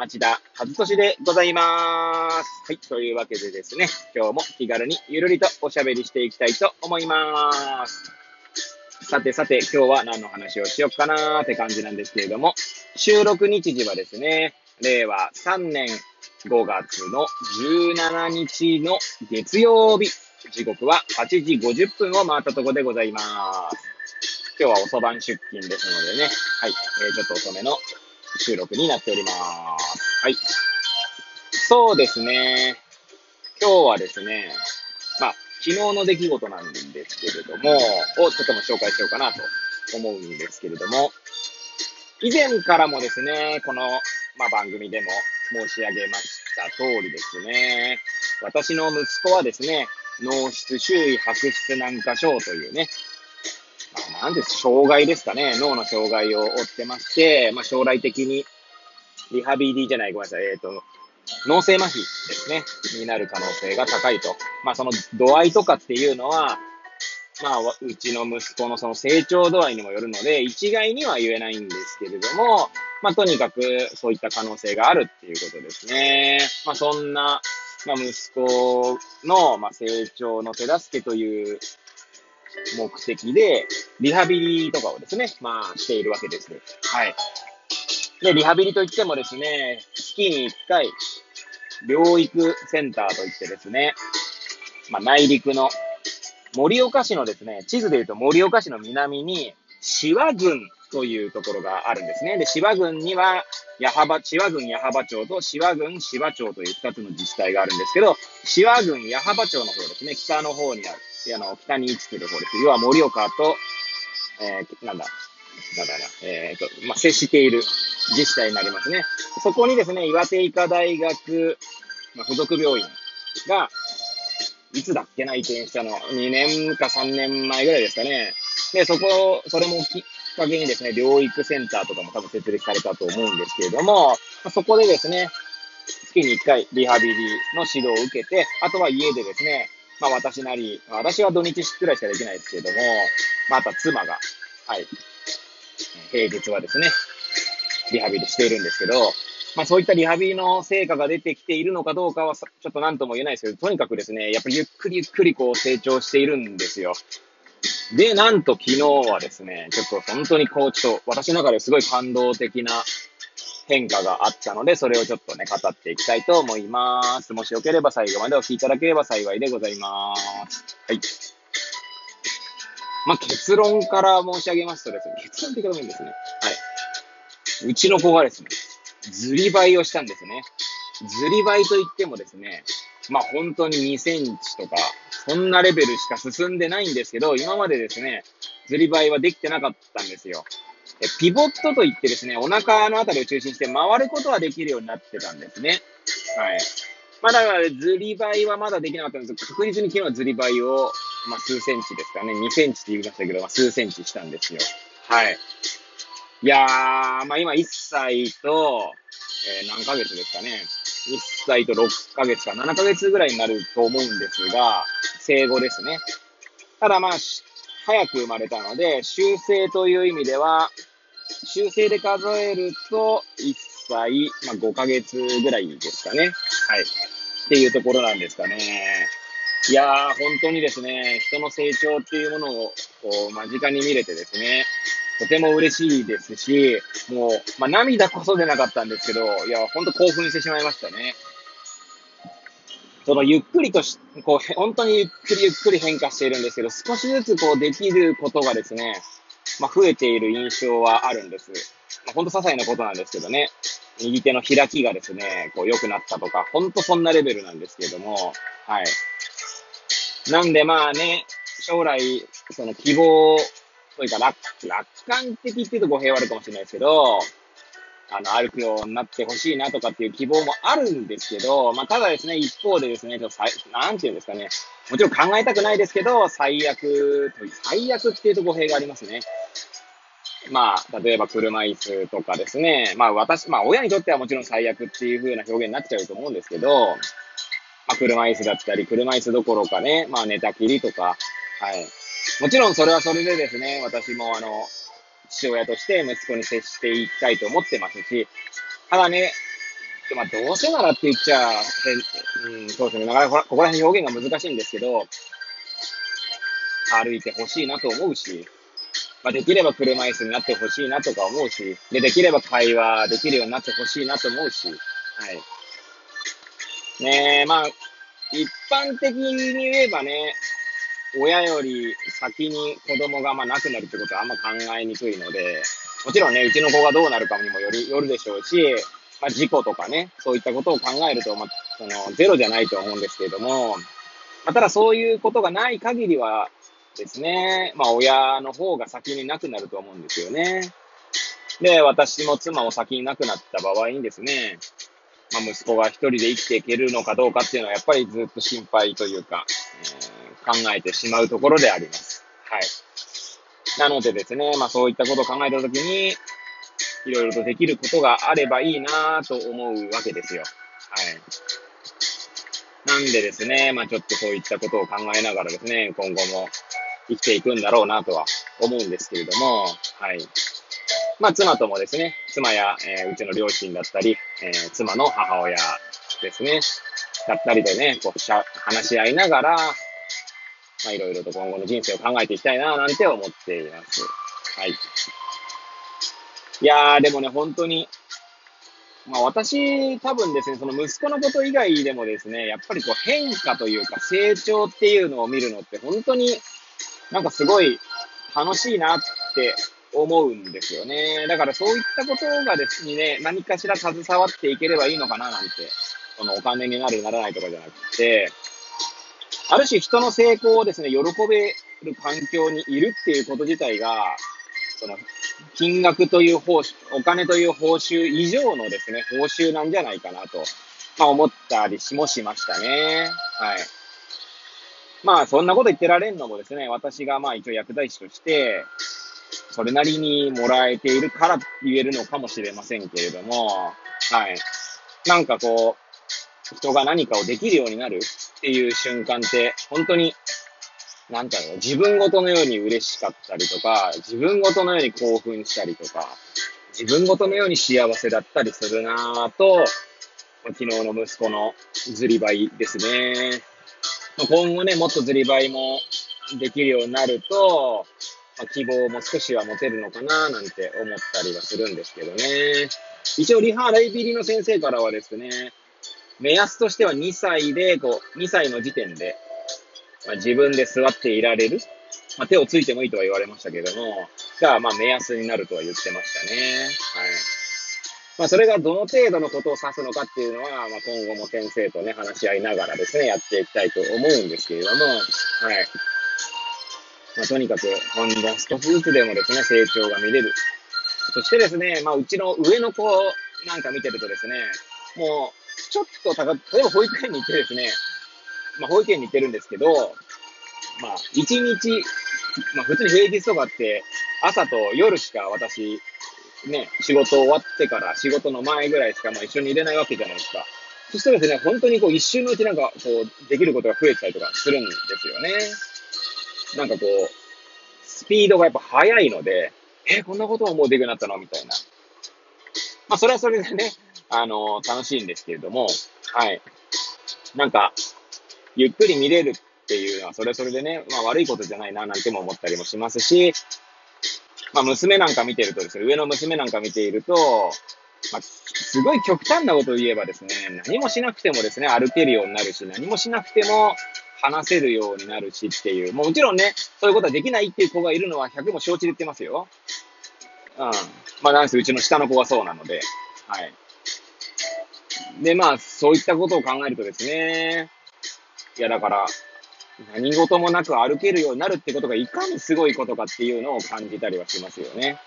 町田和俊でございます。はい。というわけでですね、今日も気軽にゆるりとおしゃべりしていきたいと思います。さてさて、今日は何の話をしよっかなーって感じなんですけれども、収録日時はですね、令和3年5月の17日の月曜日、時刻は8時50分を回ったところでございます。今日は遅番出勤ですのでね、はい、えー、ちょっと遅めの収録になっております。はい。そうですね。今日はですね、まあ、昨日の出来事なんですけれども、をちょっとも紹介しようかなと思うんですけれども、以前からもですね、この、まあ、番組でも申し上げました通りですね、私の息子はですね、脳室周囲白質軟化症というね、まあなんです、障害ですかね。脳の障害を負ってまして、まあ、将来的に、リハビリじゃない、ごめんなさい、えっ、ー、と、脳性麻痺ですね、になる可能性が高いと。まあ、その度合いとかっていうのは、まあ、うちの息子のその成長度合いにもよるので、一概には言えないんですけれども、まあ、とにかくそういった可能性があるっていうことですね。まあ、そんな、まあ、息子の、まあ、成長の手助けという目的で、リハビリとかをですね、まあ、しているわけです。はい。で、リハビリといってもですね、月に1回、療育センターといってですね、まあ、内陸の、盛岡市のですね、地図で言うと盛岡市の南に、志和郡というところがあるんですね。で、志和郡には、矢幅、志和郡矢幅町と志和郡志和町という2つの自治体があるんですけど、志和郡矢幅町の方ですね、北の方にある。あの、北に位置する方です。要は盛岡と、えー、なんだ、なんだな、えっ、ー、と、まあ、接している自治体になりますね。そこにですね、岩手医科大学、まあ、附属病院が、いつだっけな、移転したの。2年か3年前ぐらいですかね。で、そこ、それもきっかけにですね、療育センターとかも多分設立されたと思うんですけれども、ま、そこでですね、月に1回リハビリの指導を受けて、あとは家でですね、まあ私なり、私は土日くらいしかできないですけれども、まあ、あとは妻が、はい、平日はですね、リハビリしているんですけど、まあそういったリハビリの成果が出てきているのかどうかはちょっと何とも言えないですけど、とにかくですね、やっぱりゆっくりゆっくりこう成長しているんですよ。で、なんと昨日はですね、ちょっと本当にこう、ちょっと私の中ですごい感動的な変化があったので、それをちょっとね、語っていきたいと思います。もしよければ最後までお聞きいただければ幸いでございます。はい。まあ、結論から申し上げますとですね、結論って言い方もんですね。はい。うちの子がですね、ずりばいをしたんですね。ずりばいと言ってもですね、まあ本当に2センチとか、そんなレベルしか進んでないんですけど、今までですね、ずりばいはできてなかったんですよ。えピボットといってですね、お腹のあたりを中心して回ることはできるようになってたんですね。はい。まあだから、ずりばいはまだできなかったんですけど、確実に昨日はずりばいを、まあ数センチですかね、2センチって言いましたけど、まあ数センチしたんですよ。はい。いやー、まあ今1歳と、えー、何ヶ月ですかね。1歳と6ヶ月か7ヶ月ぐらいになると思うんですが、生後ですね。ただまあ、早く生まれたので、修正という意味では、修正で数えると、1歳、まあ、5ヶ月ぐらいですかね。はい。っていうところなんですかね。いやー、本当にですね、人の成長っていうものを、こう、間近に見れてですね、とても嬉しいですし、もう、まあ、涙こそ出なかったんですけど、いや、本当興奮してしまいましたね。そのゆっくりとし、こう、本当にゆっくりゆっくり変化しているんですけど、少しずつこうできることがですね、まあ、増えている印象はあるんです。まあ、ほんと些細なことなんですけどね。右手の開きがですね、こう良くなったとか、ほんとそんなレベルなんですけれども、はい。なんでまあね、将来、その希望というか楽、楽観的っていうと語弊はあるかもしれないですけど、あの、歩くようになってほしいなとかっていう希望もあるんですけど、まあ、ただですね、一方でですね、ちょっとなんていうんですかね、もちろん考えたくないですけど、最悪、最悪っていうと語弊がありますね。まあ、例えば車椅子とかですね、まあ私、まあ親にとってはもちろん最悪っていう風な表現になっちゃうと思うんですけど、まあ車椅子だったり、車椅子どころかね、まあ寝たきりとか、はい。もちろんそれはそれでですね、私もあの、父親として息子に接していきたいと思ってますし、ただね、まあどうせならって言っちゃ、うん、そうですね、なかなかここら辺表現が難しいんですけど、歩いてほしいなと思うし、まあ、できれば車椅子になってほしいなとか思うし、で、できれば会話できるようになってほしいなと思うし、はい。ねえ、まあ、一般的に言えばね、親より先に子供がまあ亡くなるってことはあんま考えにくいので、もちろんね、うちの子がどうなるかにもより、よるでしょうし、まあ、事故とかね、そういったことを考えると、まあ、その、ゼロじゃないと思うんですけれども、まあ、ただそういうことがない限りは、ですね。まあ、親の方が先に亡くなると思うんですよね。で、私も妻も先に亡くなった場合にですね、まあ、息子が一人で生きていけるのかどうかっていうのは、やっぱりずっと心配というか、えー、考えてしまうところであります。はい。なのでですね、まあ、そういったことを考えたときに、いろいろとできることがあればいいなと思うわけですよ。はい。なんでですね、まあちょっとそういったことを考えながらですね、今後も生きていくんだろうなとは思うんですけれども、はい。まあ、妻ともですね、妻や、えー、うちの両親だったり、えー、妻の母親ですね、だったりでね、こう、話し合いながら、まあ、いろいろと今後の人生を考えていきたいな、なんて思っています。はい。いやー、でもね、本当に、まあ私、多分ですね、その息子のこと以外でもですね、やっぱりこう変化というか成長っていうのを見るのって本当になんかすごい楽しいなって思うんですよね。だからそういったことがですね、何かしら携わっていければいいのかななんて、そのお金になるならないとかじゃなくて、ある種人の成功をですね、喜べる環境にいるっていうこと自体が、その、金額という報酬、お金という報酬以上のですね、報酬なんじゃないかなと、まあ思ったりもしましたね。はい。まあ、そんなこと言ってられんのもですね、私がまあ一応薬剤師として、それなりにもらえているから言えるのかもしれませんけれども、はい。なんかこう、人が何かをできるようになるっていう瞬間って、本当に、なんだろう、自分ごとのように嬉しかったりとか、自分ごとのように興奮したりとか、自分ごとのように幸せだったりするなぁと、昨日の息子のずりばいですね。今後ね、もっとずりばいもできるようになると、まあ、希望も少しは持てるのかななんて思ったりはするんですけどね。一応、リハライビリの先生からはですね、目安としては2歳で、こう、2歳の時点で、まあ、自分で座っていられる。まあ、手をついてもいいとは言われましたけども、が、まあ、目安になるとは言ってましたね。はい。まあ、それがどの程度のことを指すのかっていうのは、まあ、今後も先生とね、話し合いながらですね、やっていきたいと思うんですけれども、はい。まあ、とにかく、ほんの少しずつでもですね、成長が見れる。そしてですね、まあ、うちの上の子なんか見てるとですね、もう、ちょっと高、例えば保育園に行ってですね、まあ、保育園に行ってるんですけど、まあ、一日、まあ、普通に平日とかって、朝と夜しか私、ね、仕事終わってから仕事の前ぐらいしかまあ一緒に入れないわけじゃないですか。そしたらですね、本当にこう一瞬のうちなんかこうできることが増えたりとかするんですよね。なんかこう、スピードがやっぱ速いので、え、こんなことももうできなったのみたいな。まあそれはそれでね、あの、楽しいんですけれども、はい。なんか、ゆっくり見れるっていうのはそれはそれでね、まあ悪いことじゃないななんても思ったりもしますし、まあ、娘なんか見てるとですね、上の娘なんか見ていると、まあ、すごい極端なことを言えばですね、何もしなくてもですね、歩けるようになるし、何もしなくても話せるようになるしっていう、もちろんね、そういうことはできないっていう子がいるのは100も承知で言ってますよ。うん。まあ、なんせうちの下の子はそうなので、はい。で、まあ、そういったことを考えるとですね、いや、だから、何事もなく歩けるようになるってことがいかにすごいことかっていうのを感じたりはしますよね。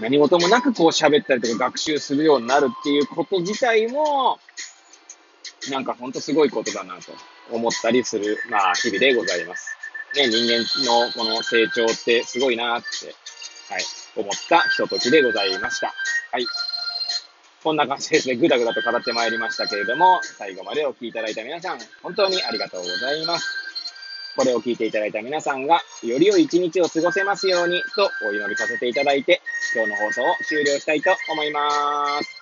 何事もなくこう喋ったりとか学習するようになるっていうこと自体も、なんかほんとすごいことだなと思ったりする、まあ日々でございます。ね、人間のこの成長ってすごいなって、はい、思ったひとときでございました。はい。こんな感じですね、ぐだぐだと語ってまいりましたけれども、最後までお聴きいただいた皆さん、本当にありがとうございます。これを聞いていただいた皆さんが、より良い一日を過ごせますように、とお祈りさせていただいて、今日の放送を終了したいと思います。